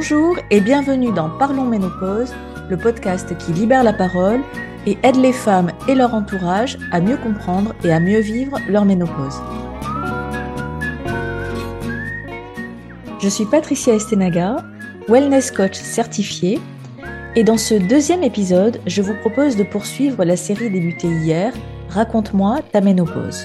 Bonjour et bienvenue dans Parlons Ménopause, le podcast qui libère la parole et aide les femmes et leur entourage à mieux comprendre et à mieux vivre leur ménopause. Je suis Patricia Estenaga, wellness coach certifiée, et dans ce deuxième épisode, je vous propose de poursuivre la série débutée hier, Raconte-moi ta ménopause.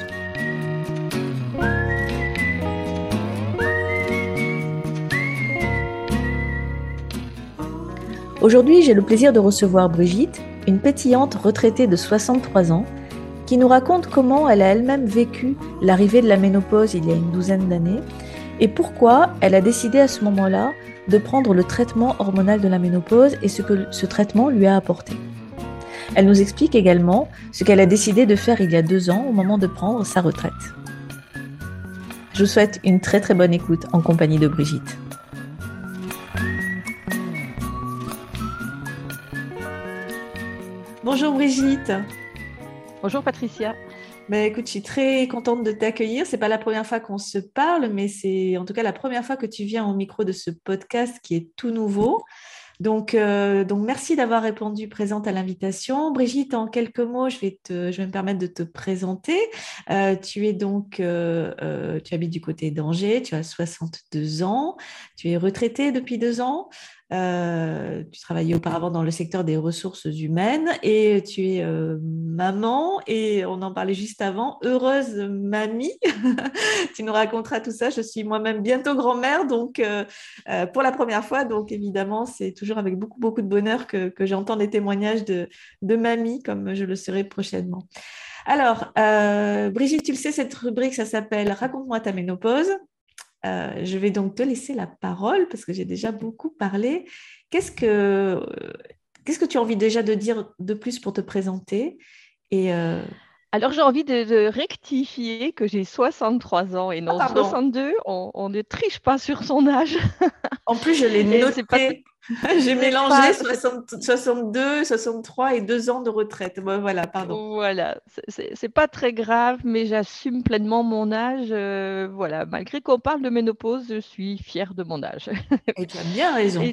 Aujourd'hui, j'ai le plaisir de recevoir Brigitte, une pétillante retraitée de 63 ans, qui nous raconte comment elle a elle-même vécu l'arrivée de la ménopause il y a une douzaine d'années et pourquoi elle a décidé à ce moment-là de prendre le traitement hormonal de la ménopause et ce que ce traitement lui a apporté. Elle nous explique également ce qu'elle a décidé de faire il y a deux ans au moment de prendre sa retraite. Je vous souhaite une très très bonne écoute en compagnie de Brigitte. Bonjour Brigitte. Bonjour Patricia. Ben, écoute, je suis très contente de t'accueillir. C'est pas la première fois qu'on se parle, mais c'est en tout cas la première fois que tu viens au micro de ce podcast qui est tout nouveau. Donc, euh, donc merci d'avoir répondu présente à l'invitation. Brigitte, en quelques mots, je vais, te, je vais me permettre de te présenter. Euh, tu es donc, euh, tu habites du côté d'Angers, tu as 62 ans, tu es retraitée depuis deux ans. Euh, tu travaillais auparavant dans le secteur des ressources humaines et tu es euh, maman et on en parlait juste avant, heureuse mamie. tu nous raconteras tout ça. Je suis moi-même bientôt grand-mère, donc euh, pour la première fois. Donc évidemment, c'est toujours avec beaucoup, beaucoup de bonheur que, j'entends des témoignages de, de mamie, comme je le serai prochainement. Alors, Brigitte, tu le sais, cette rubrique, ça s'appelle Raconte-moi ta ménopause. Euh, je vais donc te laisser la parole parce que j'ai déjà beaucoup parlé. Qu'est-ce que, que tu as envie déjà de dire de plus pour te présenter et, euh, Alors j'ai envie de, rectifier que j'ai 63 ans et non 62. Ah, on, ne triche pas sur son âge. En plus, je l'ai noté. J'ai mélangé 62, 63 et deux ans de retraite. voilà, pardon. Voilà, c'est pas très grave, mais j'assume pleinement mon âge. Euh, voilà, malgré qu'on parle de ménopause, je suis fière de mon âge. Et tu as bien raison.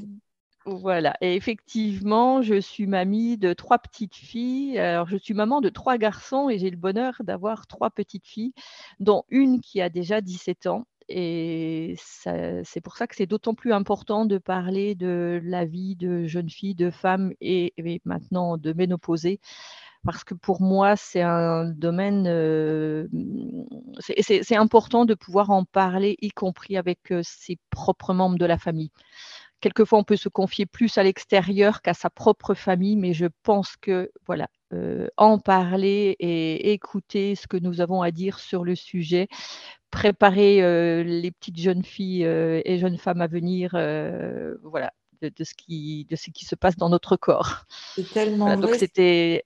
Voilà, et effectivement, je suis mamie de trois petites filles. Alors, je suis maman de trois garçons et j'ai le bonheur d'avoir trois petites filles, dont une qui a déjà 17 ans et c'est pour ça que c'est d'autant plus important de parler de la vie de jeunes filles, de femmes et, maintenant de ménopausées, parce que pour moi, c'est un domaine, euh, c'est important de pouvoir en parler, y compris avec euh, ses propres membres de la famille. Quelquefois, on peut se confier plus à l'extérieur qu'à sa propre famille, mais je pense que voilà, euh, en parler et écouter ce que nous avons à dire sur le sujet préparer euh, les petites jeunes filles euh, et jeunes femmes à venir, voilà, de, ce qui, de ce qui se passe dans notre corps. C'est tellement Donc c'était,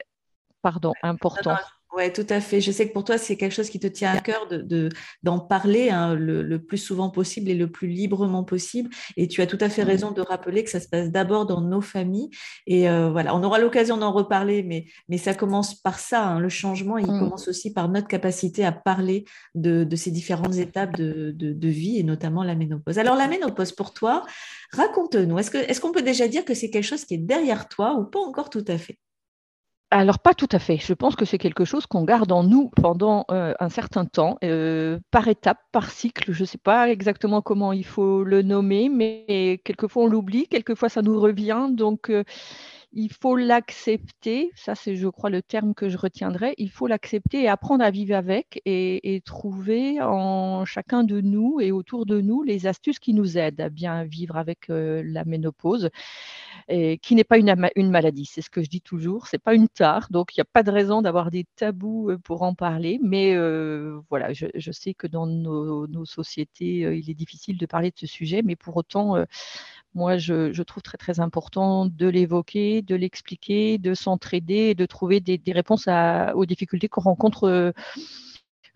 pardon, important. Oui, tout à fait. Je sais que pour toi, c'est quelque chose qui te tient à cœur d'en de, d'en parler hein, le, plus souvent possible et le plus librement possible. Et tu as tout à fait raison de rappeler que ça se passe d'abord dans nos familles. Et euh, voilà, on aura l'occasion d'en reparler, mais, mais ça commence par ça. Hein, le changement, il mmh. commence aussi par notre capacité à parler de, de ces différentes étapes de, de, vie et notamment la ménopause. Alors, la ménopause, pour toi, raconte-nous. Est-ce qu'on est peut déjà dire que c'est quelque chose qui est derrière toi ou pas encore tout à fait? Alors, pas tout à fait. Je pense que c'est quelque chose qu'on garde en nous pendant euh, un certain temps, euh, par étape, par cycle. Je ne sais pas exactement comment il faut le nommer, mais quelquefois on l'oublie, quelquefois ça nous revient. Donc, euh, il faut l'accepter, ça c'est je crois le terme que je retiendrai, il faut l'accepter et apprendre à vivre avec et, trouver en chacun de nous et autour de nous les astuces qui nous aident à bien vivre avec la ménopause, et qui n'est pas une, maladie, c'est ce que je dis toujours, c'est pas une tare, donc il n'y a pas de raison d'avoir des tabous euh, pour en parler, mais euh, voilà, je, sais que dans nos, sociétés, il est difficile de parler de ce sujet, mais pour autant, moi, je, trouve très, très important de l'évoquer, de l'expliquer, de s'entraider de trouver des, réponses aux difficultés qu'on rencontre euh,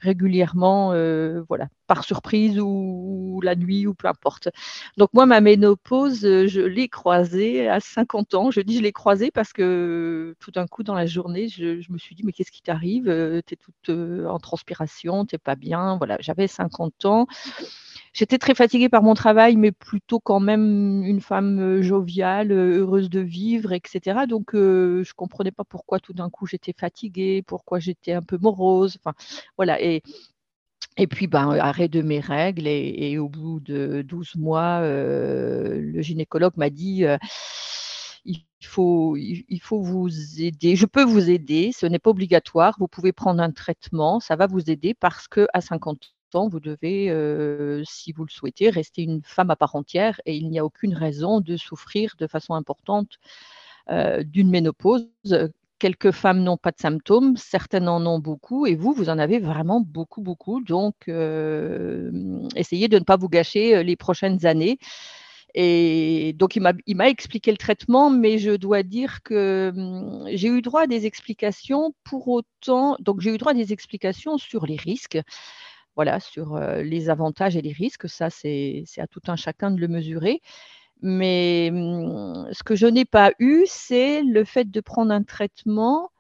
régulièrement, euh, voilà, par surprise ou, la nuit ou peu importe. Donc moi, ma ménopause, euh, je l'ai croisée à 50 ans. Je dis je l'ai croisée parce que tout d'un coup dans la journée, je, me suis dit mais qu'est-ce qui t'arrive? Tu es toute en transpiration, tu pas bien. Voilà, j'avais 50 ans. J'étais très fatiguée par mon travail, mais plutôt quand même une femme joviale, heureuse de vivre, etc. Donc, je ne comprenais pas pourquoi tout d'un coup j'étais fatiguée, pourquoi j'étais un peu morose. Enfin, voilà. Et, et puis, ben, arrêt de mes règles. Et, au bout de 12 mois, le gynécologue m'a dit il faut, il faut vous aider. Je peux vous aider, ce n'est pas obligatoire. Vous pouvez prendre un traitement, ça va vous aider parce que à 50 vous devez, si vous le souhaitez, rester une femme à part entière et il n'y a aucune raison de souffrir de façon importante d'une ménopause. Quelques femmes n'ont pas de symptômes, certaines en ont beaucoup, et vous, vous en avez vraiment beaucoup, beaucoup. Donc, essayez de ne pas vous gâcher les prochaines années. Et donc, il m'a expliqué le traitement, mais je dois dire que j'ai eu droit à des explications pour autant. Donc, j'ai eu droit à des explications sur les risques, voilà, sur euh, les avantages et les risques. Ça, c'est à tout un chacun de le mesurer. Mais hum, ce que je n'ai pas eu, c'est le fait de prendre un traitement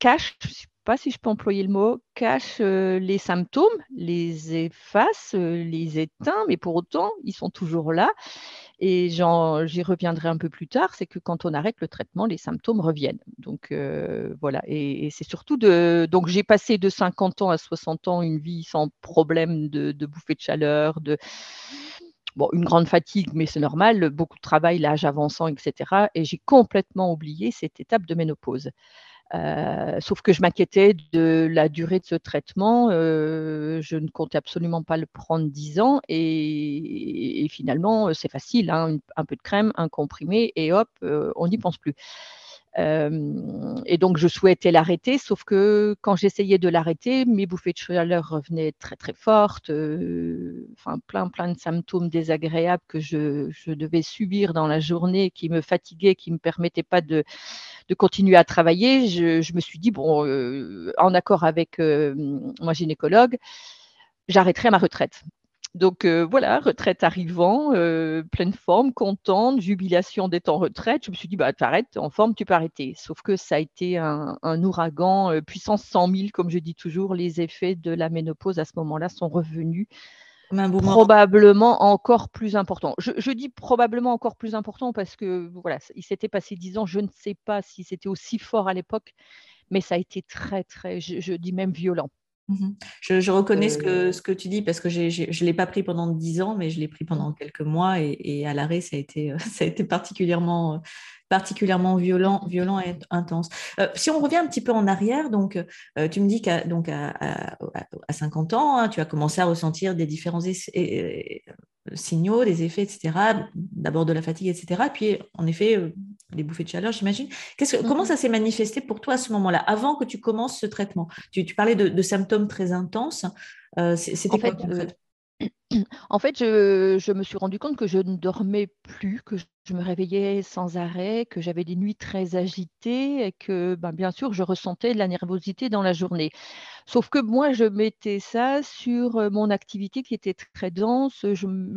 cash, pas si je peux employer le mot, cache euh, les symptômes, les efface, euh, les éteint, mais pour autant, ils sont toujours là. Et j'y reviendrai un peu plus tard, c'est que quand on arrête le traitement, les symptômes reviennent. Donc euh, voilà, et, c'est surtout de. Donc j'ai passé de 50 ans à 60 ans une vie sans problème de, de bouffée de chaleur, de. Bon, une grande fatigue, mais c'est normal, beaucoup de travail, l'âge avançant, etc. Et j'ai complètement oublié cette étape de ménopause. Euh, sauf que je m'inquiétais de la durée de ce traitement. Euh, je ne comptais absolument pas le prendre 10 ans. Et, finalement, c'est facile. Hein, un peu de crème, un comprimé, et hop, euh, on n'y pense plus et donc, je souhaitais l'arrêter, sauf que quand j'essayais de l'arrêter, mes bouffées de chaleur revenaient très, très fortes, enfin, plein, plein de symptômes désagréables que je, devais subir dans la journée, qui me fatiguaient, qui ne me permettaient pas de, continuer à travailler. Je, me suis dit, bon, en accord avec mon gynécologue, j'arrêterai ma retraite. Donc euh, voilà, retraite arrivant, euh, pleine forme, contente, jubilation d'être en retraite. Je me suis dit, bah, t'arrêtes, en forme, tu peux arrêter. Sauf que ça a été un, ouragan, euh, puissance 100 000, comme je dis toujours, les effets de la ménopause à ce moment-là sont revenus. Probablement encore plus important. Je, dis probablement encore plus important parce que voilà, il s'était passé dix ans. Je ne sais pas si c'était aussi fort à l'époque, mais ça a été très, très, je dis même violent. Mmh je, reconnais ce, que, euh. ce que tu dis parce que je ne l'ai pas pris pendant dix ans, mais je l'ai pris pendant quelques mois et, à l'arrêt, ça a été, ça a été particulièrement, particulièrement violent, violent et intense. Euh, si on revient un petit peu en arrière, donc euh, tu me dis qu'à donc à, 50 ans, hein, tu as commencé à ressentir des différents signaux, des effets, etc. D'abord de la fatigue, etc. Puis, en effet, euh, les bouffées de chaleur, j'imagine. Comment ça s'est manifesté pour toi à ce moment-là, avant que tu commences ce traitement? Tu, parlais de, symptômes très intenses. Euh, c'était quoi en fait en fait, je, me suis rendu compte que je ne dormais plus, que je me réveillais sans arrêt, que j'avais des nuits très agitées et que, ben, bien sûr, je ressentais de la nervosité dans la journée. Sauf que moi, je mettais ça sur euh, mon activité qui était très dense.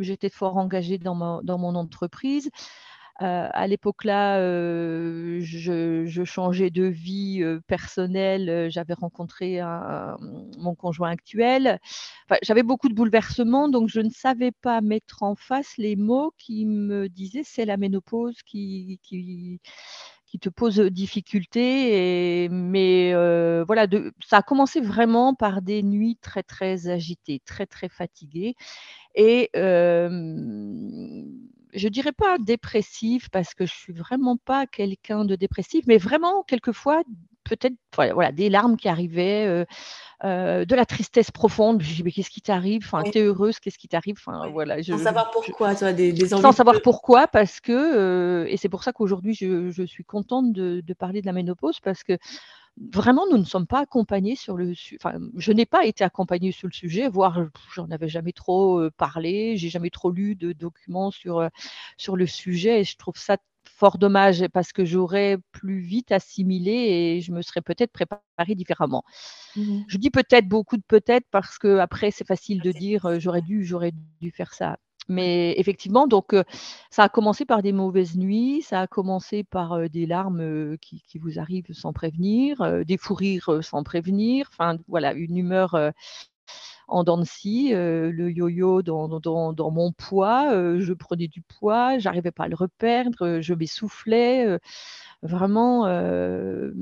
J'étais fort engagée dans, dans mon entreprise. Euh, à l'époque-là, euh, je, changeais de vie euh, personnelle. J'avais rencontré mon conjoint actuel. J'avais beaucoup de bouleversements, donc je ne savais pas mettre en face les mots qui me disaient c'est la ménopause qui, qui, te pose difficulté. Et, mais voilà, ça a commencé vraiment par des nuits très très agitées, très très fatiguées. Et je dirais pas dépressive parce que je suis vraiment pas quelqu'un de dépressif, mais vraiment quelquefois peut-être voilà, des larmes qui arrivaient, euh, euh, de la tristesse profonde. Je dis mais qu'est-ce qui t'arrive? Enfin, t'es heureuse, qu'est-ce qui t'arrive? Enfin voilà. sans savoir pourquoi, des, des Sans savoir pourquoi, parce que euh, et c'est pour ça qu'aujourd'hui je, suis contente de, de, parler de la ménopause parce que vraiment, nous ne sommes pas accompagnés sur le enfin, je n'ai pas été accompagnée sur le sujet, voire j'en avais jamais trop parlé, j'ai jamais trop lu de documents sur, sur le sujet et je trouve ça fort dommage parce que j'aurais plus vite assimilé et je me serais peut-être préparée différemment. Mmh je dis peut-être beaucoup de peut-être parce que après c'est facile de dire j'aurais dû, j'aurais dû faire ça. Mais effectivement, donc ça a commencé par des mauvaises nuits, ça a commencé par des larmes qui, vous arrivent sans prévenir, des fous rires sans prévenir, enfin voilà, une humeur en dents de le yo-yo dans, dans, mon poids, je prenais du poids, j'arrivais pas à le reperdre, je m'essoufflais vraiment. Euh,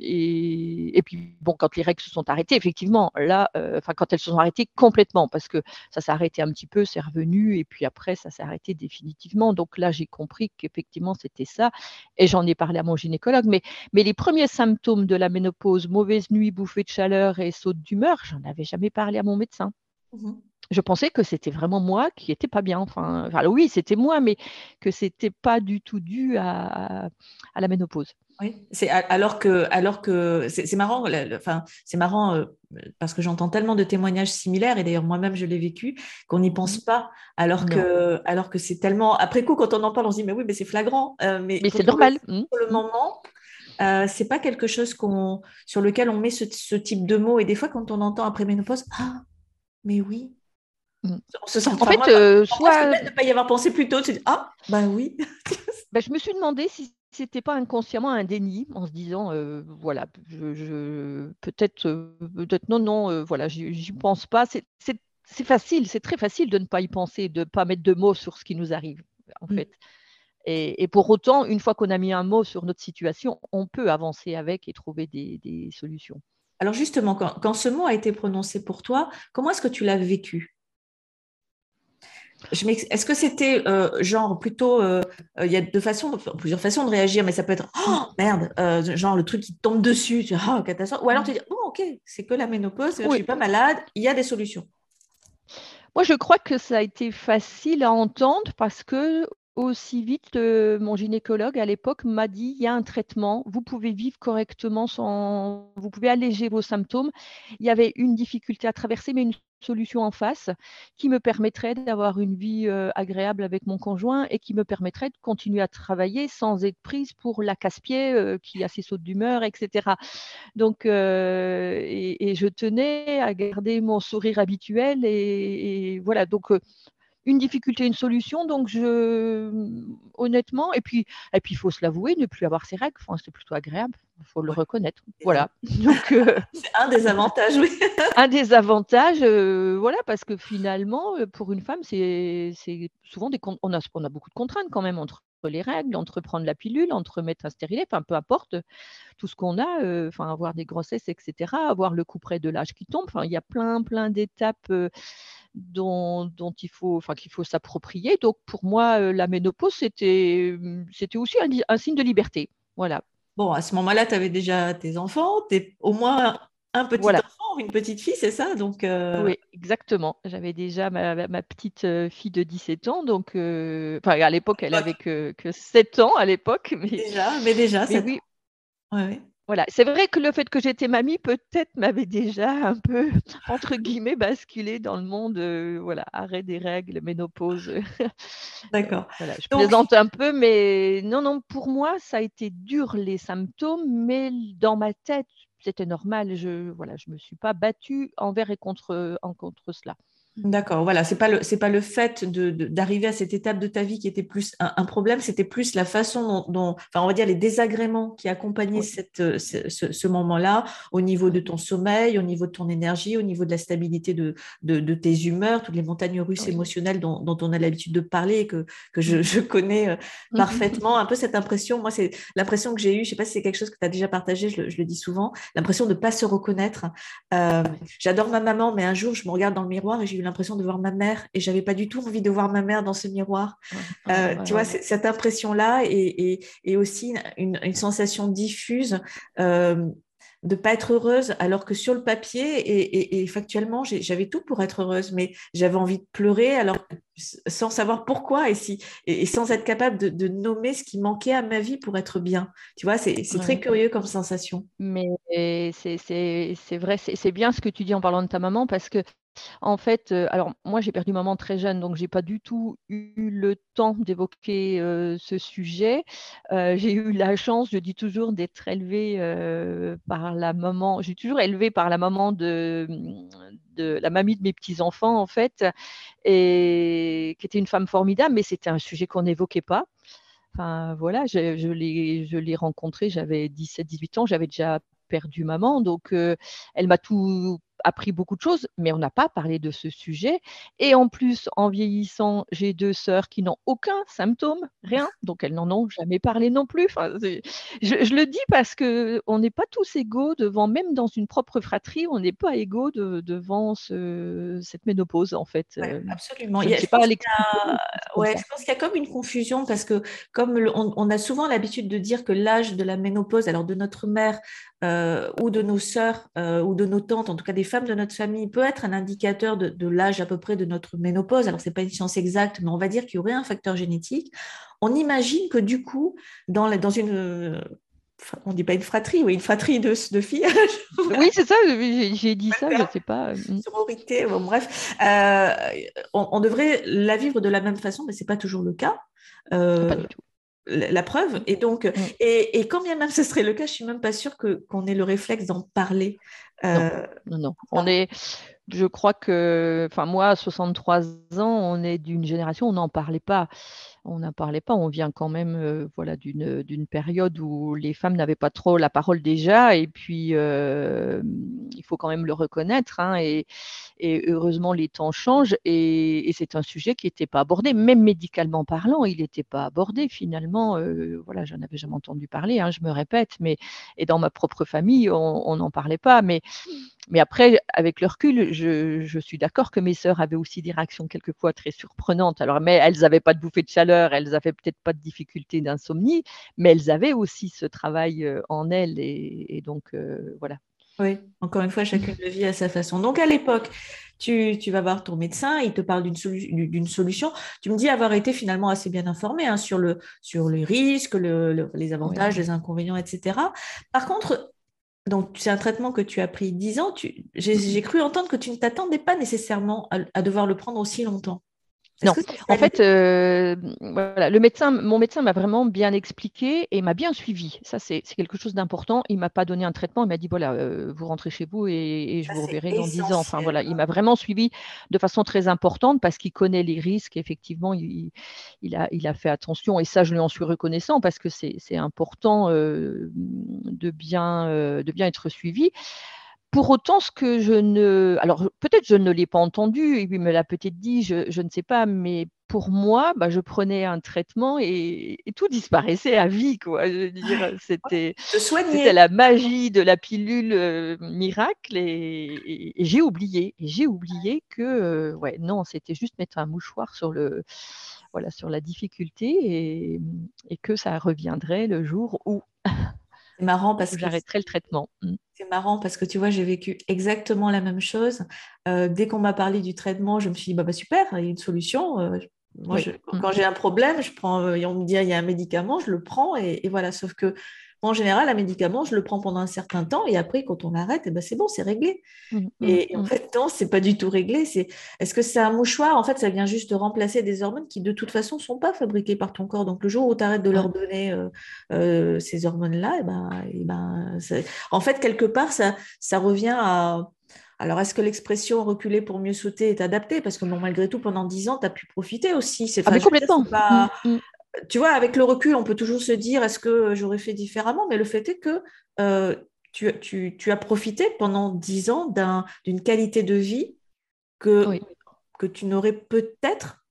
et, puis, bon, quand les règles se sont arrêtées, effectivement, là, euh, enfin, quand elles se sont arrêtées complètement, parce que ça s'est arrêté un petit peu, c'est revenu, et puis après, ça s'est arrêté définitivement. Donc là, j'ai compris qu'effectivement, c'était ça, et j'en ai parlé à mon gynécologue. Mais, mais les premiers symptômes de la ménopause, mauvaise nuit, bouffée de chaleur et saute d'humeur, j'en avais jamais parlé à mon médecin. Mmh je pensais que c'était vraiment moi qui n'étais pas bien. Enfin, oui, c'était moi, mais que c'était pas du tout dû à, la ménopause. Oui, c'est alors que alors que c'est marrant, enfin c'est marrant euh, parce que j'entends tellement de témoignages similaires et d'ailleurs moi-même je l'ai vécu qu'on n'y pense mmh. pas alors que alors que c'est tellement après coup quand on en parle on se dit mais oui mais c'est flagrant euh, mais, c'est normal mmh. pour le moment euh, c'est pas quelque chose qu'on sur lequel on met ce, ce, type de mots et des fois quand on entend après ménopause ah mais oui Mm. en fait, euh, soit. ne pas y avoir pensé plus tôt, tu ah, ben oui. ben, je me suis demandé si c'était pas inconsciemment un déni en se disant, euh, voilà, je, peut-être, euh, peut-être non, non, voilà, j'y pense pas. C'est facile, c'est très facile de ne pas y penser, de ne pas mettre de mots sur ce qui nous arrive, en mm. fait. Et, pour autant, une fois qu'on a mis un mot sur notre situation, on peut avancer avec et trouver des, solutions. Alors justement, quand, quand, ce mot a été prononcé pour toi, comment est-ce que tu l'as vécu? Est-ce que c'était euh, genre plutôt, euh, il y a deux façons, plusieurs façons de réagir, mais ça peut être oh merde, euh, genre le truc qui tombe dessus, tu oh, catastrophe, ou alors tu dis bon ok, c'est que la ménopause, je suis pas malade, il y a des solutions. Moi, je crois que ça a été facile à entendre parce que aussi vite, mon gynécologue à l'époque m'a dit il y a un traitement, vous pouvez vivre correctement sans, vous pouvez alléger vos symptômes. Il y avait une difficulté à traverser, mais une solution en face qui me permettrait d'avoir une vie agréable avec mon conjoint et qui me permettrait de continuer à travailler sans être prise pour la casse-pied qui a ses sautes d'humeur, etc. Donc, et, je tenais à garder mon sourire habituel et, voilà. Donc, une difficulté, une solution. Donc, je, honnêtement, et puis, et puis, il faut se l'avouer, ne plus avoir ses règles, enfin, c'est plutôt agréable. Il faut le reconnaître. Voilà. Donc, euh, c'est un des avantages, oui. un des avantages, euh, voilà, parce que finalement, euh, pour une femme, c'est souvent des on a, on a beaucoup de contraintes quand même entre les règles, entre prendre la pilule, entre mettre un stérilet, enfin peu importe tout ce qu'on a, avoir des grossesses, etc., avoir le coup près de l'âge qui tombe. Enfin, il y a plein, plein d'étapes dont, il faut, qu'il faut s'approprier. Donc pour moi, la ménopause, c'était, c'était aussi un, signe de liberté. Voilà. Bon, à ce moment-là, tu avais déjà tes enfants, tu au moins un petit enfant, une petite fille, c'est ça donc, euh, Oui, exactement. J'avais déjà ma, petite euh, fille de 17 ans. Donc, à l'époque, elle avait que, que 7 ans à l'époque. Mais... Déjà, mais déjà, mais oui. Ouais, voilà, c'est vrai que le fait que j'étais mamie peut-être m'avait déjà un peu entre guillemets basculé dans le monde, euh, voilà, arrêt des règles, ménopause. D'accord. je plaisante un peu, mais non, non, pour moi ça a été dur les symptômes, mais dans ma tête c'était normal. Je voilà, je me suis pas battue envers et contre, en contre cela. D'accord, voilà, c'est pas le c'est pas le fait de, d'arriver à cette étape de ta vie qui était plus un, problème, c'était plus la façon dont, enfin on va dire les désagréments qui accompagnaient cette, euh, ce, moment-là au niveau de ton sommeil, au niveau de ton énergie, au niveau de la stabilité de, de, tes humeurs, toutes les montagnes russes émotionnelles dont, dont, on a l'habitude de parler et que, que je, je connais euh, mmh parfaitement. Un peu cette impression, moi c'est l'impression que j'ai eue, je sais pas si c'est quelque chose que tu as déjà partagé, je le, dis souvent, l'impression de ne pas se reconnaître. Euh, j'adore ma maman, mais un jour je me regarde dans le miroir et j'ai eu l'impression de voir ma mère et j'avais pas du tout envie de voir ma mère dans ce miroir. Euh, tu vois, cette impression-là et, et, aussi une, une, sensation diffuse euh, de pas être heureuse, alors que sur le papier et, et factuellement, j'avais tout pour être heureuse, mais j'avais envie de pleurer alors sans savoir pourquoi et, si, et, sans être capable de, nommer ce qui manquait à ma vie pour être bien. Tu vois, c'est très curieux comme sensation. Mais c'est vrai, c'est bien ce que tu dis en parlant de ta maman parce que en fait, euh, alors moi j'ai perdu maman très jeune, donc j'ai pas du tout eu le temps d'évoquer euh, ce sujet. Euh, j'ai eu la chance, je dis toujours, d'être élevée par la maman. J'ai toujours élevée par la maman de, la mamie de mes petits enfants en fait, et qui était une femme formidable, mais c'était un sujet qu'on n'évoquait pas. Enfin voilà, je, je l'ai rencontrée, j'avais 17-18 ans, j'avais déjà perdu maman, donc elle m'a tout appris beaucoup de choses, mais on n'a pas parlé de ce sujet. Et en plus, en vieillissant, j'ai deux sœurs qui n'ont aucun symptôme, rien, donc elles n'en ont jamais parlé non plus. Enfin, je, le dis parce que on n'est pas tous égaux devant, même dans une propre fratrie, on n'est pas égaux devant cette ménopause en fait. Euh, absolument. Je, pas ouais, je pense qu'il y a comme une confusion parce que comme on, a souvent l'habitude de dire que l'âge de la ménopause, alors de notre mère euh, ou de nos sœurs euh, ou de nos tantes, en tout cas des femmes de notre famille, peut être un indicateur de, l'âge à peu près de notre ménopause. Alors, ce n'est pas une science exacte, mais on va dire qu'il y aurait un facteur génétique. On imagine que du coup, dans, dans une on dit pas une fratrie, oui, une fratrie de, de filles. oui, c'est ça, j'ai dit ça, je ne sais pas. Euh, mm. Sororité, bon, bref. on, devrait la vivre de la même façon, mais ce n'est pas toujours le cas. pas du tout la preuve. Et donc, mm. et, quand bien même ce serait le cas, je suis même pas sûre que qu'on ait le réflexe d'en parler. non, non, On est, je crois que, enfin moi, à 63 ans, on est d'une génération, on n'en parlait pas on n'en parlait pas. On vient quand même voilà, d'une période où les femmes n'avaient pas trop la parole déjà, et puis il faut quand même le reconnaître. Hein, et, heureusement, les temps changent, et, c'est un sujet qui n'était pas abordé, même médicalement parlant, il n'était pas abordé finalement. Voilà, j'en avais jamais entendu parler, hein, je me répète, mais et dans ma propre famille, on n'en parlait pas, mais après, avec le recul, je, suis d'accord que mes sœurs avaient aussi des réactions quelquefois très surprenantes. Alors, mais elles n'avaient pas de bouffée de chaleur, elles n'avaient peut-être pas de difficulté d'insomnie, mais elles avaient aussi ce travail euh, en elles. Et, donc, euh, voilà. Oui, encore une fois, chacune le vit à sa façon. Donc, à l'époque, tu, vas voir ton médecin, il te parle d'une solution. Tu me dis avoir été finalement assez bien informé hein, sur, le, sur les risques, les avantages, les inconvénients, etc. Par contre, donc, c'est un traitement que tu as pris 10 ans. J'ai cru entendre que tu ne t'attendais pas nécessairement à, devoir le prendre aussi longtemps. Non, en fait, euh, voilà, le médecin, mon médecin m'a vraiment bien expliqué et m'a bien suivi. Ça, c'est quelque chose d'important. Il m'a pas donné un traitement, il m'a dit voilà, euh, vous rentrez chez vous et, je vous reverrai dans 10 ans. Enfin voilà, il m'a vraiment suivi de façon très importante parce qu'il connaît les risques. Effectivement, il, a, il a fait attention et ça, je lui en suis reconnaissant parce que c'est important euh, de, bien, de bien être suivi. Pour autant, ce que je ne. Alors, peut-être je ne l'ai pas entendu, il me l'a peut-être dit, je, ne sais pas, mais pour moi, bah, je prenais un traitement et, tout disparaissait à vie. Quoi. Je veux dire, c'était, c'était la magie de la pilule euh, miracle et, j'ai oublié. Et j'ai oublié que, euh, ouais, non, c'était juste mettre un mouchoir sur, le, voilà, sur la difficulté et, et que ça reviendrait le jour où. C'est marrant parce que j'arrêterai le traitement. C'est marrant parce que tu vois, j'ai vécu exactement la même chose. Euh, dès qu'on m'a parlé du traitement, je me suis dit bah, bah super, il y a une solution. Euh, moi, quand j'ai un problème, je prends, euh, on me dit il y a un médicament, je le prends et, et voilà. Sauf que en général, un médicament, je le prends pendant un certain temps et après, quand on arrête, eh ben, c'est bon, c'est réglé. Mmh, mmh, et, en mmh. fait, non, c'est pas du tout réglé. C'est est-ce que c'est un mouchoir? En fait, ça vient juste remplacer des hormones qui, de toute façon, sont pas fabriquées par ton corps. Donc, le jour où tu arrêtes de leur donner euh, euh, ces hormones-là, eh ben, eh ben, en fait, quelque part, ça, ça revient à alors, est-ce que l'expression reculer pour mieux sauter est adaptée? Parce que malgré tout, pendant dix ans, tu as pu profiter aussi. C'est ah, complètement tu vois, avec le recul, on peut toujours se dire est-ce que j'aurais fait différemment? Mais le fait est que euh, tu, as profité pendant dix ans d'une qualité de vie que, que tu n'aurais peut-être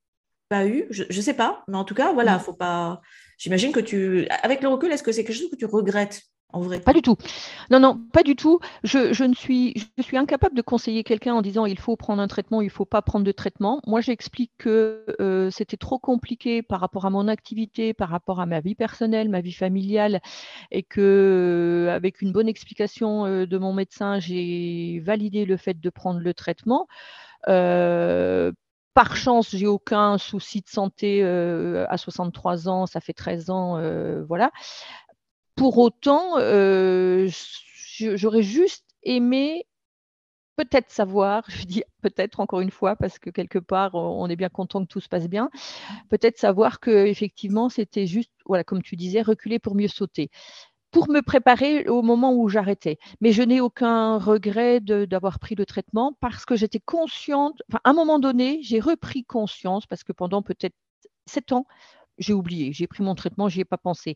pas eu. Je ne sais pas, mais en tout cas, voilà, mm. faut pas. J'imagine que tu. Avec le recul, est-ce que c'est quelque chose que tu regrettes? Pas du tout. Non, non, pas du tout. Je, ne suis incapable de conseiller quelqu'un en disant il faut prendre un traitement, il ne faut pas prendre de traitement. Moi, j'explique que euh, c'était trop compliqué par rapport à mon activité, par rapport à ma vie personnelle, ma vie familiale, et que euh, avec une bonne explication euh, de mon médecin, j'ai validé le fait de prendre le traitement. par chance, j'ai aucun souci de santé à 63 ans, ça fait 13 ans, voilà. Pour autant, euh, j'aurais juste aimé peut-être savoir, je dis peut-être encore une fois parce que quelque part on est bien content que tout se passe bien, peut-être savoir que effectivement c'était juste, voilà, comme tu disais, reculer pour mieux sauter, pour me préparer au moment où j'arrêtais. Mais je n'ai aucun regret d'avoir pris le traitement parce que j'étais consciente. Enfin, à un moment donné, j'ai repris conscience parce que pendant peut-être sept ans, j'ai oublié, j'ai pris mon traitement, j'y ai pas pensé.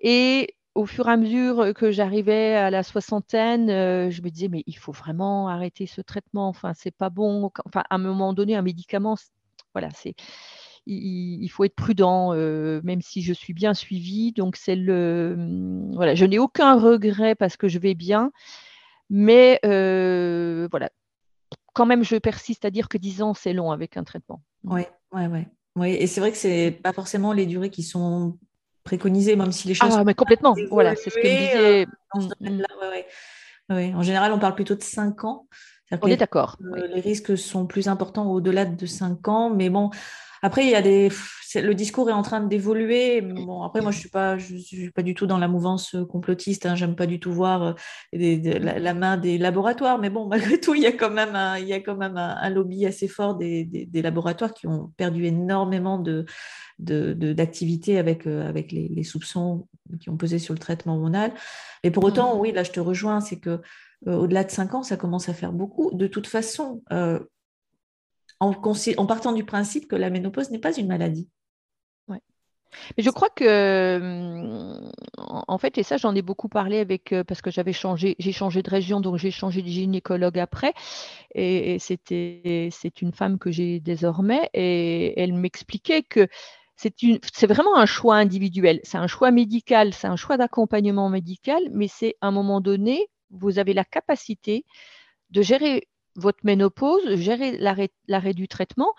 Et au fur et à mesure que j'arrivais à la soixantaine, je me disais, mais il faut vraiment arrêter ce traitement. Enfin, c'est pas bon. Enfin, à un moment donné, un médicament, voilà, c'est il, faut être prudent, même si je suis bien suivie. Donc, c'est le. Mmh, voilà, je n'ai aucun regret parce que je vais bien. Mais voilà, quand même, je persiste à dire que 10 ans, c'est long avec un traitement. Oui, oui, oui. Oui, et c'est vrai que c'est pas forcément les durées qui sont préconisées, même si les choses. Ah, mais complètement. Voilà, c'est ce que me disait. Mmh, mmh. En général, on parle plutôt de 5 ans. On est d'accord. Les risques sont plus importants au-delà de 5 ans, mais bon, après, il y a des, le discours est en train d'évoluer. Bon, après, moi, je suis pas, je suis pas du tout dans la mouvance euh, complotiste. Hein. J'aime pas du tout voir euh, la, main des laboratoires. Mais bon, malgré tout, il y a quand même un, il y a quand même un, lobby assez fort des, des, laboratoires qui ont perdu énormément de, d'activité avec, euh, avec les, soupçons qui ont pesé sur le traitement hormonal. Mais pour autant, mmh. oui, là, je te rejoins, c'est que au-delà de 5 ans, ça commence à faire beaucoup. De toute façon, en, partant du principe que la ménopause n'est pas une maladie. Mais je crois que, en fait, et ça, j'en ai beaucoup parlé avec, euh, parce que j'avais changé, j'ai changé de région, donc j'ai changé de gynécologue après. Et, c'était, c'est une femme que j'ai désormais, et elle m'expliquait que c'est, c'est vraiment un choix individuel. C'est un choix médical, c'est un choix d'accompagnement médical, mais c'est à un moment donné, vous avez la capacité de gérer votre ménopause, gérer l'arrêt du traitement.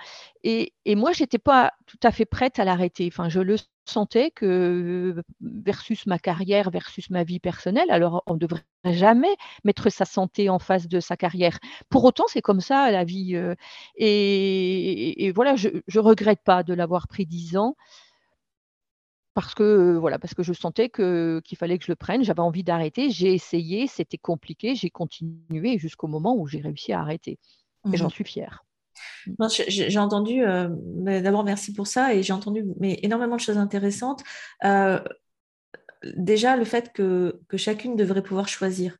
Et, moi, je n'étais pas tout à fait prête à l'arrêter. Enfin, je le sentais que versus ma carrière, versus ma vie personnelle, alors on ne devrait jamais mettre sa santé en face de sa carrière. Pour autant, c'est comme ça la vie. Euh, et, voilà, je ne regrette pas de l'avoir pris dix ans parce que voilà, parce que je sentais que qu'il fallait que je le prenne. J'avais envie d'arrêter. J'ai essayé, c'était compliqué. J'ai continué jusqu'au moment où j'ai réussi à arrêter. Et j'en mmh suis fière. Mmh. J'ai entendu, d'abord merci pour ça, et j'ai entendu mais, énormément de choses intéressantes. déjà, le fait que, que, chacune devrait pouvoir choisir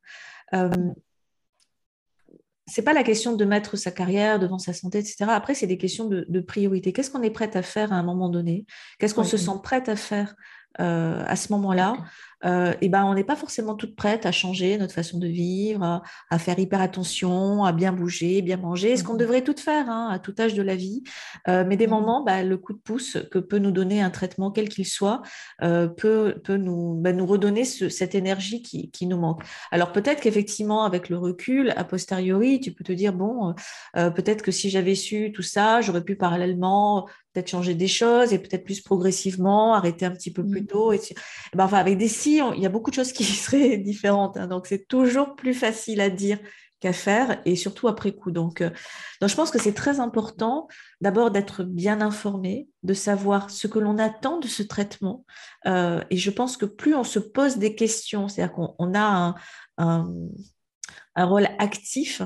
c'est pas la question de mettre sa carrière devant sa santé, etc. Après, c'est des questions de, priorité. Qu'est-ce qu'on est prête à faire à un moment donné? Qu'est-ce qu'on se sent prête à faire euh, à ce moment-là euh, et ben, on n'est pas forcément toute prête à changer notre façon de vivre, à, faire hyper attention, à bien bouger, bien manger, ce qu'on mmh devrait tout faire hein, à tout âge de la vie. Euh, mais des mmh moments, bah, le coup de pouce que peut nous donner un traitement, quel qu'il soit, peut, peut nous, bah, nous redonner cette énergie qui, qui, nous manque. Alors peut-être qu'effectivement, avec le recul, a posteriori, tu peux te dire, bon, peut-être que si j'avais su tout ça, j'aurais pu parallèlement peut-être changer des choses et peut-être plus progressivement, arrêter un petit peu plus mmh. tôt. Et, ben, enfin, avec des si, il y a beaucoup de choses qui seraient différentes. Hein. donc, c'est toujours plus facile à dire qu'à faire et surtout après coup. Donc, euh, donc je pense que c'est très important d'abord d'être bien informé, de savoir ce que l'on attend de ce traitement. Euh, et je pense que plus on se pose des questions, c'est-à-dire qu'on a un, un, rôle actif,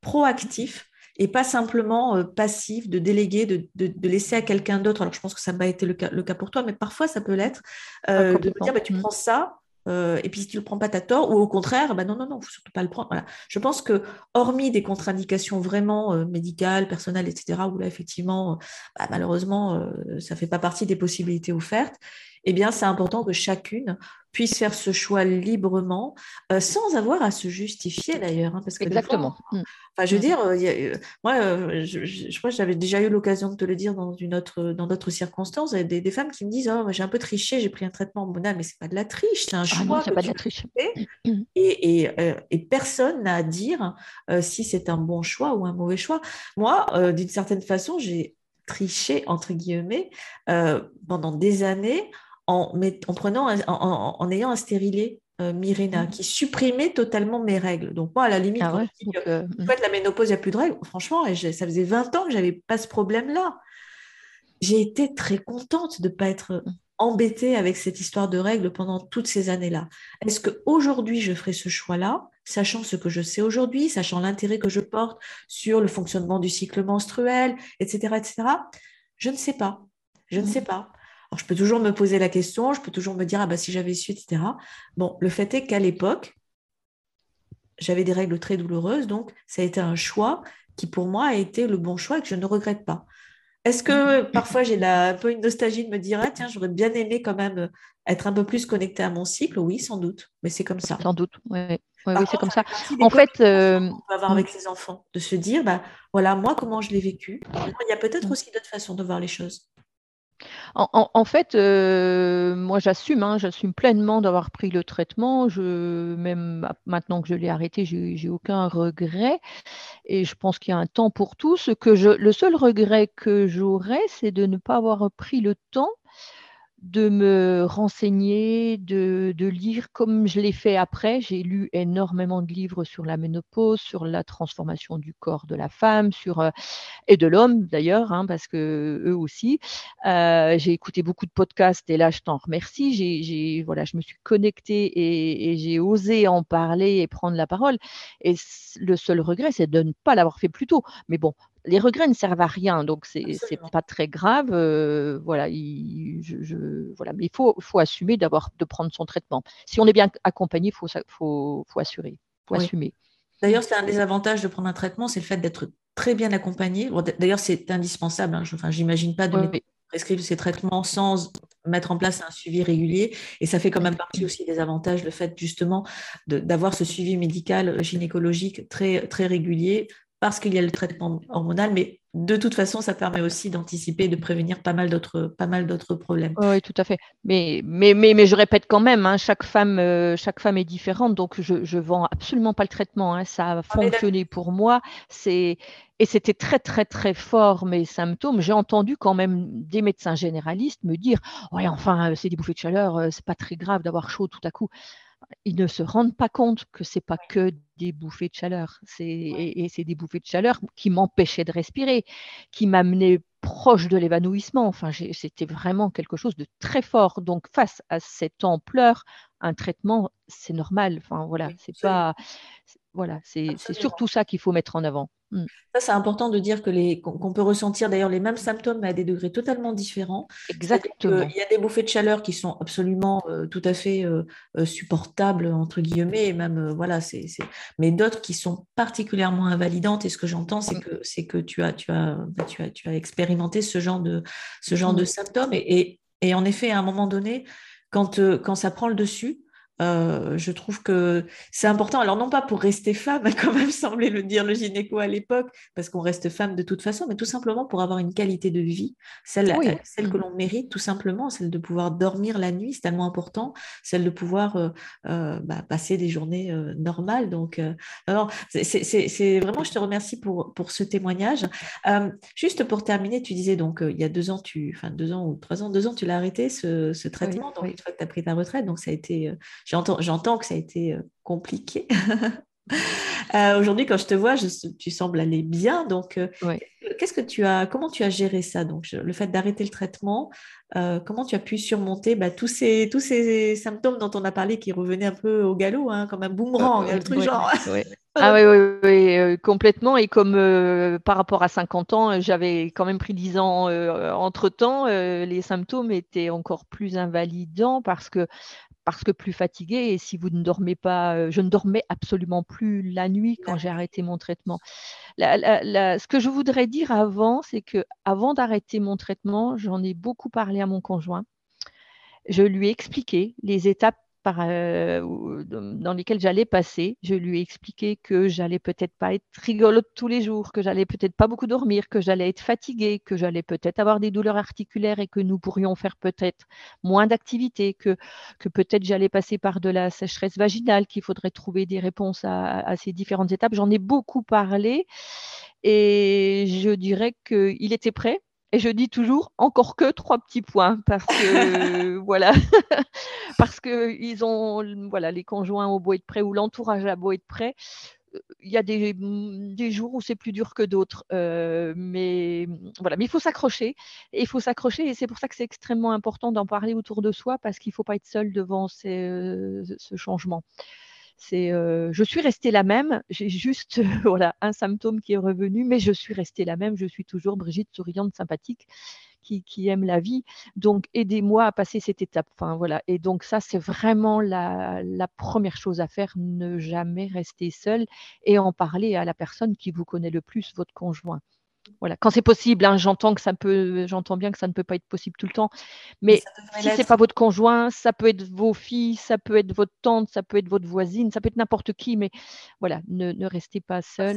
proactif, et pas simplement euh, passif, de déléguer, de, de, laisser à quelqu'un d'autre. Alors, je pense que ça n'a pas été le cas, le cas, pour toi, mais parfois, ça peut l'être, euh, de me dire, bah, tu mmh. prends ça, euh, et puis si tu le prends pas, tu as tort, ou au contraire, bah non, non, non, faut surtout pas le prendre. Voilà. Je pense que, hormis des contre-indications vraiment médicales, personnelles, etc., où là, effectivement, bah, malheureusement, ça fait pas partie des possibilités offertes, eh bien, c'est important que chacune puisse faire ce choix librement, euh, sans avoir à se justifier d'ailleurs. Hein, parce que Exactement. Mm. enfin, je veux mm. dire, euh, euh, moi, je, crois que j'avais déjà eu l'occasion de te le dire dans une autre, dans d'autres circonstances, des, des, femmes qui me disent, oh, j'ai un peu triché, j'ai pris un traitement hormonal, mais c'est pas de la triche, c'est un ah choix. pas de la triche. Et, et, et, personne n'a à dire si c'est un bon choix ou un mauvais choix. Moi, d'une certaine façon, j'ai triché entre guillemets pendant des années en, en prenant, en, ayant un stérilet euh, Mirena, mmh. qui supprimait totalement mes règles. Donc moi, à la limite, ah euh, mmh. la ménopause, il n'y a plus de règles, franchement, et ça faisait 20 ans que je n'avais pas ce problème-là. J'ai été très contente de ne pas être mmh. embêtée avec cette histoire de règles pendant toutes ces années-là. Est-ce qu'aujourd'hui, je ferai ce choix-là, sachant ce que je sais aujourd'hui, sachant l'intérêt que je porte sur le fonctionnement du cycle menstruel, etc., etc. Je ne sais pas. Je ne sais pas je peux toujours me poser la question, je peux toujours me dire, ah bah, si j'avais su, etc. Bon, le fait est qu'à l'époque, j'avais des règles très douloureuses, donc ça a été un choix qui pour moi a été le bon choix et que je ne regrette pas. Est-ce que parfois j'ai un peu une nostalgie de me dire, ah, tiens, j'aurais bien aimé quand même être un peu plus connecté à mon cycle, oui, sans doute, mais c'est comme ça. Sans doute, oui, oui, c'est comme ça. En fait, euh... on peut avoir avec ses enfants, de se dire, bah, voilà, moi, comment je l'ai vécu. Il y a peut-être mm. aussi d'autres façons de voir les choses. En, fait, euh, moi j'assume, hein, j'assume pleinement d'avoir pris le traitement. Même maintenant que je l'ai arrêté, j'ai aucun regret. Et je pense qu'il y a un temps pour tout. Ce que le seul regret que j'aurais, c'est de ne pas avoir pris le temps de me renseigner, de, lire comme je l'ai fait après. J'ai lu énormément de livres sur la ménopause, sur la transformation du corps de la femme, sur euh, et de l'homme d'ailleurs, hein, parce que eux aussi. Euh, j'ai écouté beaucoup de podcasts et là je t'en remercie. Je me suis connectée et, et j'ai osé en parler et prendre la parole. Et le seul regret, c'est de ne pas l'avoir fait plus tôt. Mais bon, les regrets ne servent à rien, donc c'est n'est pas très grave. Euh, voilà, je, voilà, mais il faut, faut assumer d'avoir de prendre son traitement. Si on est bien accompagné, il faut, faut, faut assurer, faut assumer. D'ailleurs, c'est un des avantages de prendre un traitement, c'est le fait d'être très bien accompagné. D'ailleurs, c'est indispensable. Hein. Enfin, j'imagine pas de prescrire ces traitements sans mettre en place un suivi régulier. Et ça fait quand même partie aussi des avantages, le fait justement d'avoir ce suivi médical gynécologique très, très régulier parce qu'il y a le traitement hormonal, mais de toute façon, ça permet aussi d'anticiper et de prévenir pas mal d'autres, pas mal d'autres problèmes. Oui, tout à fait. Mais, mais, mais, mais je répète quand même, hein, chaque, femme, euh, chaque femme est différente, donc je ne vends absolument pas le traitement. Hein, ça a fonctionné pour moi. C'est, et c'était très, très, très fort, mes symptômes. J'ai entendu quand même des médecins généralistes me dire Ouais, enfin, euh, c'est des bouffées de chaleur, euh, c'est pas très grave d'avoir chaud tout à coup ils ne se rendent pas compte que c'est pas que des bouffées de chaleur. Et, c'est des bouffées de chaleur qui m'empêchaient de respirer, qui m'amenaient proche de l'évanouissement. Enfin, c'était vraiment quelque chose de très fort. Donc, face à cette ampleur, un traitement, c'est normal. Enfin, voilà, c'est pas. Voilà, c'est surtout ça qu'il faut mettre en avant. Mm. Ça, c'est important de dire que les, qu'on, peut ressentir d'ailleurs les mêmes symptômes mais à des degrés totalement différents. Exactement. Il y a des bouffées de chaleur qui sont absolument euh, tout à fait euh, euh, supportables, entre guillemets, et même, voilà, c'est, mais d'autres qui sont particulièrement invalidantes. Et ce que j'entends, c'est mm. que, c'est que tu, as, tu, as, bah, tu, as, tu as expérimenté ce genre de, ce genre de mm. symptômes. Et, et, et, en effet, à un moment donné, quand, quand ça prend le dessus, euh, je trouve que c'est important. Alors, non pas pour rester femme, comme même semblait le dire le gynéco à l'époque, parce qu'on reste femme de toute façon, mais tout simplement pour avoir une qualité de vie, celle, euh, celle que l'on mérite, tout simplement, celle de pouvoir dormir la nuit, c'est tellement important, celle de pouvoir euh, bah, passer des journées normales. Donc, alors, c'est vraiment, je te remercie pour, pour ce témoignage. juste pour terminer, tu disais donc, il y a deux ans, tu, enfin deux ans ou trois ans, deux ans, tu l'as arrêté ce, traitement, donc une fois que tu as pris ta retraite, donc ça a été J'entends que ça a été euh, compliqué. Euh, aujourd'hui, quand je te vois, tu sembles aller bien. Donc, euh, qu'est-ce que tu as, comment tu as géré ça? Donc, le fait d'arrêter le traitement, comment tu as pu surmonter bah, tous ces tous ces symptômes dont on a parlé qui revenaient un peu au galop, hein, comme un boomerang, un truc genre. ah oui, oui, complètement. Et comme par rapport à 50 ans, j'avais quand même pris 10 ans entre temps, les symptômes étaient encore plus invalidants parce que parce que plus fatiguée et si vous ne dormez pas, je ne dormais absolument plus la nuit quand j'ai arrêté mon traitement. ce que je voudrais dire avant, c'est que avant d'arrêter mon traitement, j'en ai beaucoup parlé à mon conjoint. Je lui ai expliqué les étapes euh, dans lesquelles j'allais passer. Je lui ai expliqué que j'allais peut-être pas être rigolote tous les jours, que j'allais peut-être pas beaucoup dormir, que j'allais être fatiguée, que j'allais peut-être avoir des douleurs articulaires et que nous pourrions faire peut-être moins d'activité, que, peut-être j'allais passer par de la sécheresse vaginale, qu'il faudrait trouver des réponses à ces différentes étapes. J'en ai beaucoup parlé et je dirais qu'il était prêt et je dis toujours encore que trois petits points parce que voilà, parce que ils ont voilà les conjoints au beau être prêt ou l'entourage à beau être prêt. Il y a des, des jours où c'est plus dur que d'autres, euh, mais voilà. Mais il faut s'accrocher il faut s'accrocher et c'est pour ça que c'est extrêmement important d'en parler autour de soi parce qu'il ne faut pas être seul devant ce changement. C'est, euh, je suis restée la même. J'ai juste voilà un symptôme qui est revenu, mais je suis restée la même. Je suis toujours Brigitte souriante, sympathique, qui, qui aime la vie. Donc aidez-moi à passer cette étape. Enfin voilà. Et donc ça c'est vraiment la, la, première chose à faire. Ne jamais rester seul et en parler à la personne qui vous connaît le plus, votre conjoint. Voilà, quand c'est possible, hein, j'entends que ça peut, j'entends bien que ça ne peut pas être possible tout le temps, mais, si ce n'est pas votre conjoint, ça peut être vos filles, ça peut être votre tante, ça peut être votre voisine, ça peut être n'importe qui, mais voilà, ne, restez pas seul.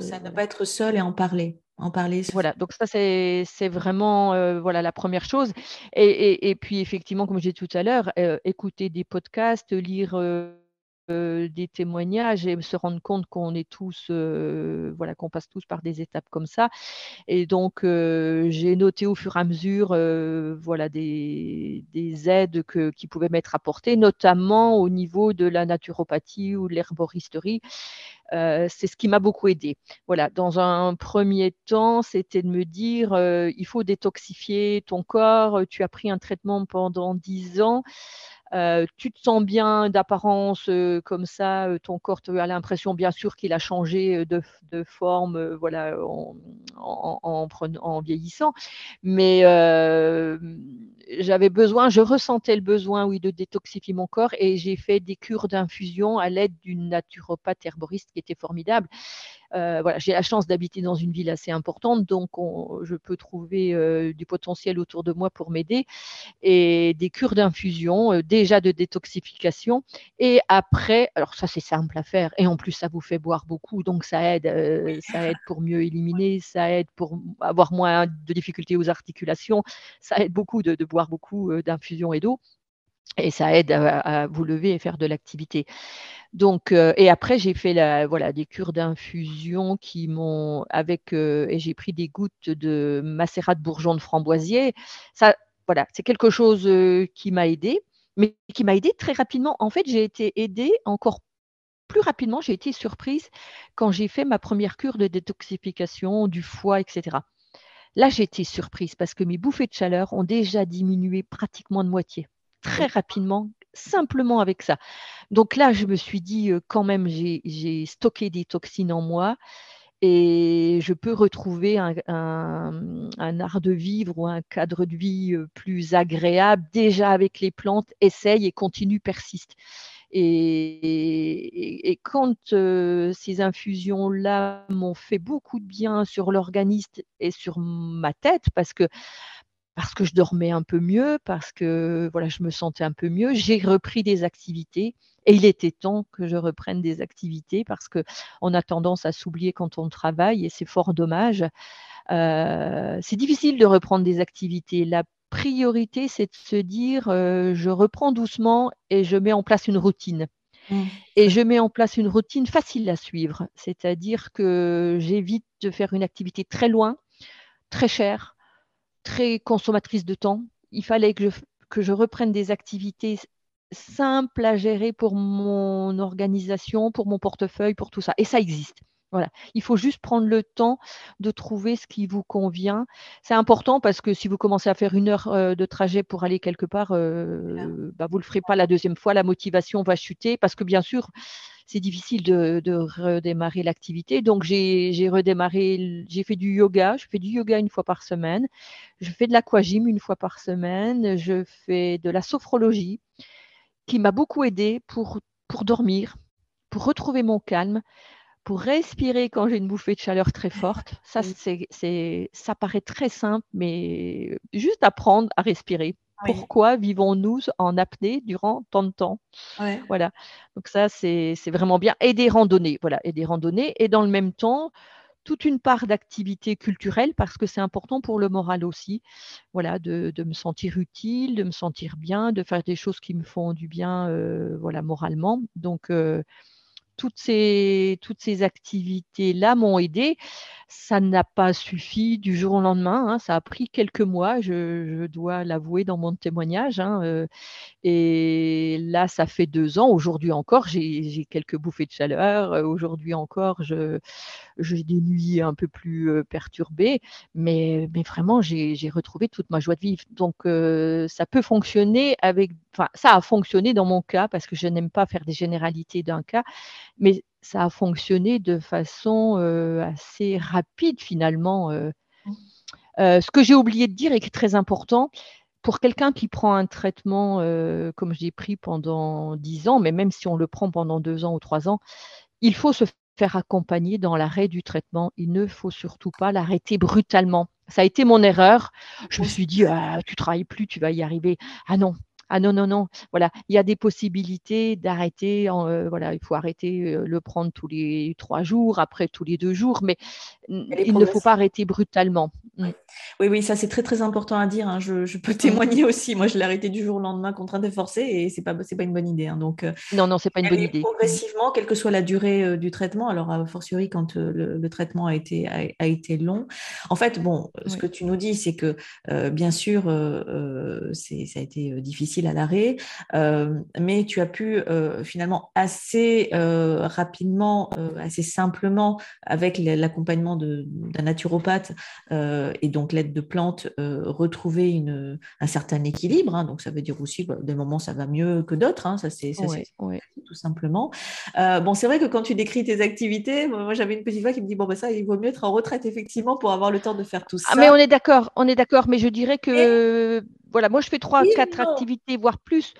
Ça, ne pas être seul et en parler. En parler. Voilà, donc ça c'est vraiment euh, voilà la première chose. Et, puis effectivement, comme j'ai dit tout à l'heure, euh, écouter des podcasts, lire euh, euh, des témoignages et se rendre compte qu'on est tous, euh, voilà, qu'on passe tous par des étapes comme ça. Et donc, euh, j'ai noté au fur et à mesure, voilà, des, aides qui pouvaient m'être apportées, notamment au niveau de la naturopathie ou de l'herboristerie. C'est ce qui m'a beaucoup aidé. Voilà, dans un premier temps, c'était de me dire, il faut détoxifier ton corps. Tu as pris un traitement pendant 10 ans. Euh, tu te sens bien d'apparence euh, comme ça, euh, ton corps, as l'impression bien sûr qu'il a changé de, forme voilà, en, en, vieillissant, mais j'avais besoin, je ressentais le besoin, oui, de détoxifier mon corps et j'ai fait des cures d'infusion à l'aide d'une naturopathe herboriste qui était formidable. Euh, voilà, j'ai la chance d'habiter dans une ville assez importante, donc je peux trouver euh, du potentiel autour de moi pour m'aider et des cures d'infusion, euh, déjà de détoxification. Et après, alors ça c'est simple à faire et en plus ça vous fait boire beaucoup, donc ça aide, ça aide pour mieux éliminer, ça aide pour avoir moins de difficultés aux articulations, ça aide beaucoup de, boire beaucoup d'infusion et d'eau et ça aide à, vous lever et faire de l'activité. Donc, euh, et après, j'ai fait la, voilà, des cures d'infusion qui m'ont, avec, euh, et j'ai pris des gouttes de macérat de bourgeon de framboisier. Ça, voilà, c'est quelque chose euh, qui m'a aidé, mais qui m'a aidé très rapidement. En fait, j'ai été aidée encore plus rapidement. J'ai été surprise quand j'ai fait ma première cure de détoxification du foie, etc. Là, j'ai été surprise parce que mes bouffées de chaleur ont déjà diminué pratiquement de moitié, très rapidement, simplement avec ça. Donc là, je me suis dit, quand même, j'ai stocké des toxines en moi et je peux retrouver un, art de vivre ou un cadre de vie plus agréable déjà avec les plantes, essaye et continue, persiste. Et, quand ces infusions-là m'ont fait beaucoup de bien sur l'organisme et sur ma tête, parce que parce que je dormais un peu mieux, parce que voilà, je me sentais un peu mieux. J'ai repris des activités et il était temps que je reprenne des activités parce qu'on a tendance à s'oublier quand on travaille et c'est fort dommage. Euh, c'est difficile de reprendre des activités. La priorité, c'est de se dire euh, je reprends doucement et je mets en place une routine. Mmh. Et je mets en place une routine facile à suivre, c'est-à-dire que j'évite de faire une activité très loin, très chère, très consommatrice de temps. Il fallait que je, que je reprenne des activités simples à gérer pour mon organisation, pour mon portefeuille, pour tout ça. Et ça existe. Voilà. Il faut juste prendre le temps de trouver ce qui vous convient. C'est important parce que si vous commencez à faire une heure euh, de trajet pour aller quelque part, euh, bah, vous ne le ferez pas la deuxième fois. La motivation va chuter parce que bien sûr, c'est difficile de, redémarrer l'activité. Donc, j'ai redémarré, j'ai fait du yoga. Je fais du yoga une fois par semaine. Je fais de l'aquagym une fois par semaine. Je fais de la sophrologie qui m'a beaucoup aidé pour, pour dormir, pour retrouver mon calme pour respirer quand j'ai une bouffée de chaleur très forte. Ça, c'est, ça paraît très simple, mais juste apprendre à respirer. Pourquoi vivons-nous en apnée durant tant de temps? Voilà. Donc ça, c'est, vraiment bien. Et des randonnées, voilà, et des randonnées. Et dans le même temps, toute une part d'activité culturelle parce que c'est important pour le moral aussi, voilà, de, me sentir utile, de me sentir bien, de faire des choses qui me font du bien, euh, voilà, moralement. Donc euh, toutes ces, toutes ces activités-là m'ont aidé. Ça n'a pas suffi du jour au lendemain. Hein. Ça a pris quelques mois, je, dois l'avouer dans mon témoignage. Hein, euh. et là, ça fait deux ans. Aujourd'hui encore, j'ai quelques bouffées de chaleur. Euh, aujourd'hui encore, j'ai des nuits un peu plus euh, perturbées. Mais, mais vraiment, j'ai retrouvé toute ma joie de vivre. Donc, ça peut fonctionner avec. Ça a fonctionné dans mon cas parce que je n'aime pas faire des généralités d'un cas mais ça a fonctionné de façon assez rapide finalement. Mmh. ce que j'ai oublié de dire et qui est très important, pour quelqu'un qui prend un traitement comme j'ai pris pendant dix ans, mais même si on le prend pendant deux ans ou trois ans, il faut se faire accompagner dans l'arrêt du traitement. Il ne faut surtout pas l'arrêter brutalement. Ça a été mon erreur. Je me suis dit, ah, tu travailles plus, tu vas y arriver. Ah non, ah non, non, non, voilà, il y a des possibilités d'arrêter, euh, voilà, il faut arrêter, euh, le prendre tous les trois jours, après tous les deux jours, mais il ne faut pas arrêter brutalement. Mm. Oui, oui, ça c'est très très important à dire. Hein. Je, peux témoigner aussi. Moi, je l'ai arrêté du jour au lendemain, contraint et forcé, et c'est pas c'est pas une bonne idie. Hein. Donc euh, non, non, c'est pas une bonne idée. Progressivement, quelle que soit la durée euh, du traitement. Alors a fortiori quand euh, le, traitement a été a, été long. En fait, bon, ce que tu nous dis, c'est que bien sûr, c'est ça a été difficile à l'arrêt, mais tu as pu finalement assez rapidement, assez simplement, avec l'accompagnement d'un naturopathe et donc l'aide de plantes, euh, retrouver une, un certain équilibre. Hein. donc ça veut dire aussi que des moments ça va mieux que d'autres, hein. ça c'est tout simplement. Euh, bon, c'est vrai que quand tu décris tes activités, moi j'avais une petite voix qui me dit bon ben ça il vaut mieux être en retraite effectivement pour avoir le temps de faire tout ah, ça. mais on est d'accord, on est d'accord, mais je dirais que voilà, moi je fais trois, quatre activités voire plus.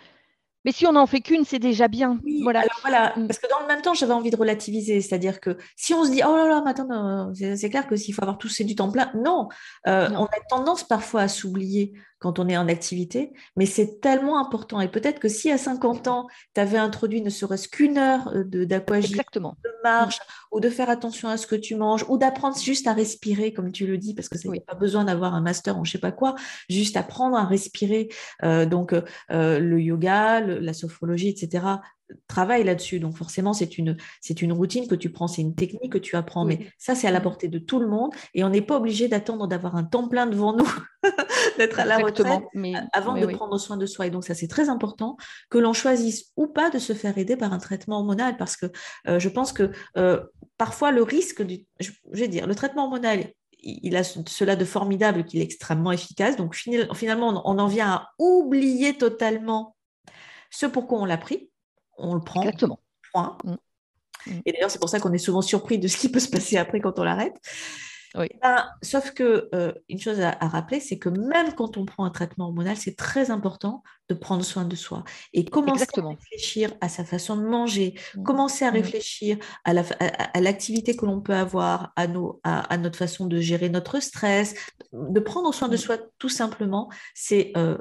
Mais si on n'en fait qu'une, c'est déjà bien. voilà. voilà. Mm. Parce que dans le même temps, j'avais envie de relativiser. C'est-à-dire que si on se dit, oh là là, maintenant, c'est clair que s'il faut avoir tout, c'est du temps plein. Non, euh, on a tendance parfois à s'oublier quand on est en activité, mais c'est tellement important. Et peut-être que si à 50 ans, tu avais introduit ne serait-ce qu'une heure euh, d'aquagie, de marche, ou de faire attention à ce que tu manges, ou d'apprendre juste à respirer, comme tu le dis, parce que ça n'a pas besoin d'avoir un master en je sais pas quoi, juste apprendre à respirer. Euh, donc, le yoga, la sophrologie, etc., travaille là-dessus. Donc forcément, c'est une, c'est une routine que tu prends, c'est une technique que tu apprends. Mais ça, c'est à la portée de tout le monde. Et on n'est pas obligé d'attendre d'avoir un temps plein devant nous, d'être à la retraite mais, avant de prendre soin de soi. Et donc ça, c'est très important que l'on choisisse ou pas de se faire aider par un traitement hormonal. Parce que euh, je pense que euh, parfois, le risque du... Je, vais dire, le traitement hormonal, il a cela de formidable qu'il est extrêmement efficace. Donc finalement, on en vient à oublier totalement ce pourquoi on l'a pris on le prend. Exactement. Point. Mm. Mm. Et d'ailleurs, c'est pour ça qu'on est souvent surpris de ce qui peut se passer après quand on l'arrête. Oui. Ben, sauf que euh, une chose à, rappeler, c'est que même quand on prend un traitement hormonal, c'est très important de prendre soin de soi et commencer à réfléchir à sa façon de manger, mm. commencer à réfléchir à, l'activité que l'on peut avoir, à, nos, à, notre façon de gérer notre stress, de prendre soin de soi tout simplement. C'est euh,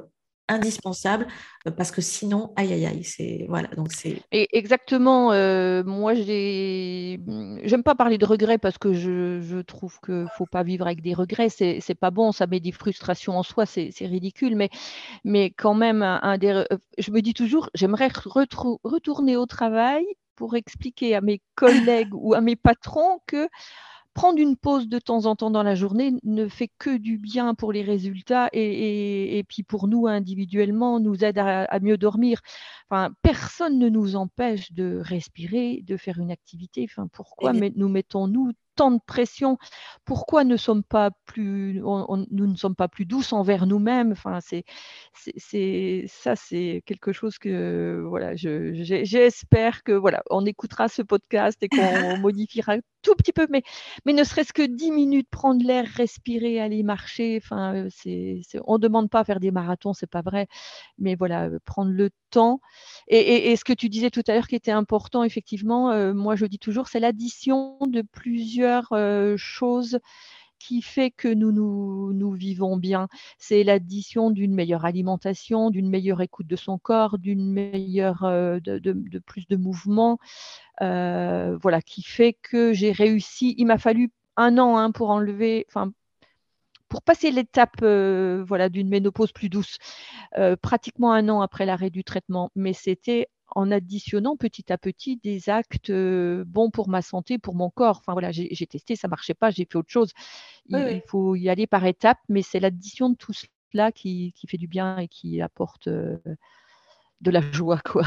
indispensable euh, parce que sinon, aïe aïe aïe, c'est voilà. Donc c'est exactement. Euh, moi, j'ai, j'aime pas parler de regrets parce que je, je trouve que faut pas vivre avec des regrets. C'est, c'est pas bon, ça met des frustrations en soi, c'est, ridicule. Mais mais quand même, un, des, euh, je me dis toujours, j'aimerais retourner au travail pour expliquer à mes collègues ou à mes patrons que prendre une pause de temps en temps dans la journée ne fait que du bien pour les résultats et, puis pour nous individuellement, nous aide à, mieux dormir. Enfin, personne ne nous empêche de respirer, de faire une activité. Enfin, pourquoi nous mettons-nous tant de pression Pourquoi ne sommes pas plus, nous ne sommes pas plus douces envers nous-mêmes? Enfin, c'est, c'est, ça, c'est quelque chose que voilà, j'espère que voilà, on écoutera ce podcast et qu'on modifiera tout petit peu, mais, mais ne serait-ce que 10 minutes, prendre l'air, respirer, aller marcher. Enfin, c'est, on ne demande pas à faire des marathons, c'est pas vrai, mais voilà, prendre le temps. Et, ce que tu disais tout à l'heure qui était important, effectivement, euh, moi je dis toujours, c'est l'addition de plusieurs euh, choses qui fait que nous, nous, vivons bien. C'est l'addition d'une meilleure alimentation, d'une meilleure écoute de son corps, d'une meilleure, euh, de, plus de mouvement, voilà, qui fait que j'ai réussi. Il m'a fallu un an hein, pour enlever, enfin, pour passer l'étape euh, voilà, d'une ménopause plus douce, euh, pratiquement un an après l'arrêt du traitement, mais c'était en additionnant petit à petit des actes euh, bons pour ma santé, pour mon corps. Enfin voilà, j'ai testé, ça marchait pas, j'ai fait autre chose. Il, faut y aller par étapes, mais c'est l'addition de tout cela qui, qui, fait du bien et qui apporte de la joie, quoi.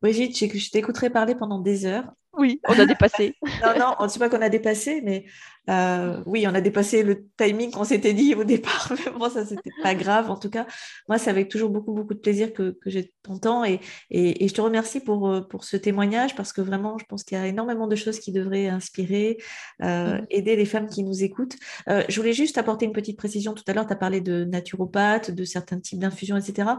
Brigitte, je t'écouterai parler pendant des heures. Oui, on a dépassé. non, non, on ne sait pas qu'on a dépassé, mais euh, oui, on a dépassé le timing qu'on s'était dit au départ. Mais bon, ça, c'était pas grave. En tout cas, moi, c'est avec toujours beaucoup, beaucoup de plaisir que, que je t'entends et, et, je te remercie pour, euh, pour ce témoignage parce que vraiment, je pense qu'il y a énormément de choses qui devraient inspirer, euh, mm. aider les femmes qui nous écoutent. je voulais juste apporter une petite précision. Tout à l'heure, tu as parlé de naturopathe, de certains types d'infusions, etc.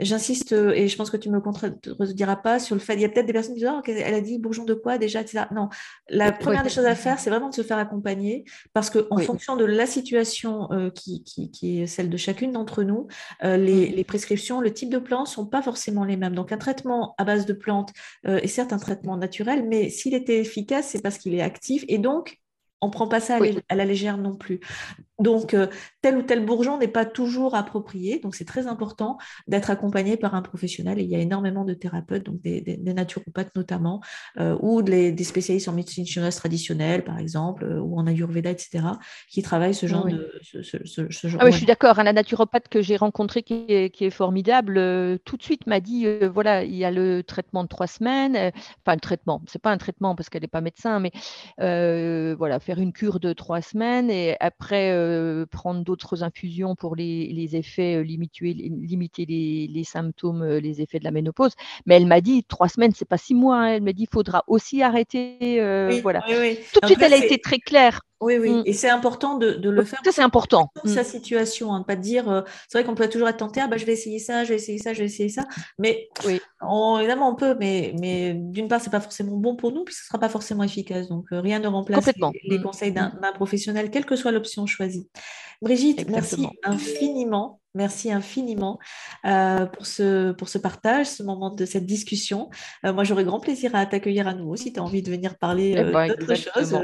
J'insiste et je pense que tu ne me contrediras pas sur le fait. Il y a peut-être des personnes qui disent oh, elle a dit bourgeon de quoi déjà, etc. Non, la première des choses à faire, c'est vraiment de se faire accompagner parce qu'en fonction de la situation euh, qui, qui, est celle de chacune d'entre nous, euh, les, les, prescriptions, le type de plantes ne sont pas forcément les mêmes. Donc, un traitement à base de plantes est certes un traitement naturel, mais s'il était efficace, c'est parce qu'il est actif et donc on ne prend pas ça à, la légère non plus. Donc, euh, tel ou tel bourgeon n'est pas toujours approprié. Donc, c'est très important d'être accompagné par un professionnel. Et il y a énormément de thérapeutes, donc des, naturopathes notamment, euh, ou des, spécialistes en médecine chinoise traditionnelle, par exemple, euh, ou en Ayurveda, etc., qui travaillent ce genre de. Ce, ah je suis d'accord. Hein, la naturopathe que j'ai rencontrée, qui est, formidable, tout de suite m'a dit voilà, il y a le traitement de trois semaines. enfin, le traitement, c'est pas un traitement parce qu'elle n'est pas médecin, mais voilà, faire une cure de trois semaines et après euh, prendre d'autres infusions pour les, effets, euh, limiter, limiter les, symptômes, euh, les effets de la ménopause. Mais elle m'a dit trois semaines, c'est pas six mois. Hein. Elle m'a dit il faudra aussi arrêter. voilà. Tout de suite, elle a été très claire. Oui, oui, mm. et c'est important de, le faire. Ça, c'est important. Sa mm. situation, hein, pas de dire, c'est vrai qu'on peut toujours être tenté, ah, bah, je vais essayer ça, je vais essayer ça, je vais essayer ça. Mais oui. évidemment, on peut, mais, mais d'une part, c'est pas forcément bon pour nous, puis ce sera pas forcément efficace. Donc, rien ne remplace les, mm. conseils d'un professionnel, quelle que soit l'option choisie. Brigitte, merci infiniment. Merci infiniment euh, pour, ce, pour ce partage, ce moment de cette discussion. Euh, moi, j'aurais grand plaisir à t'accueillir à nouveau si tu as envie de venir parler eh euh, ben, d'autres choses.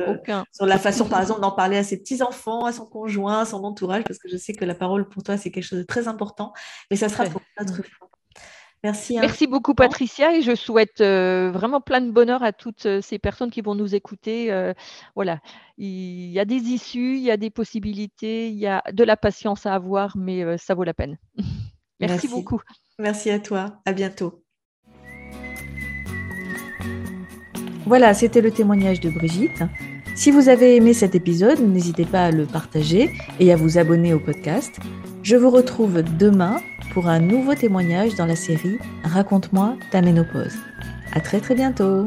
Sur la façon, par exemple, d'en parler à ses petits-enfants, à son conjoint, à son entourage, parce que je sais que la parole pour toi, c'est quelque chose de très important. Mais ça sera pour une autre fois. Merci. Merci beaucoup Patricia et je souhaite euh, vraiment plein de bonheur à toutes euh, ces personnes qui vont nous écouter. Euh, voilà, il y a des issues, il y a des possibilités, il y a de la patience à avoir, mais ça vaut la peine. Merci, beaucoup. Merci à toi. À bientôt. Voilà, c'était le témoignage de Brigitte. Si vous avez aimé cet épisode, n'hésitez pas à le partager et à vous abonner au podcast. Je vous retrouve demain pour un nouveau témoignage dans la série Raconte-moi ta ménopause. À très très bientôt!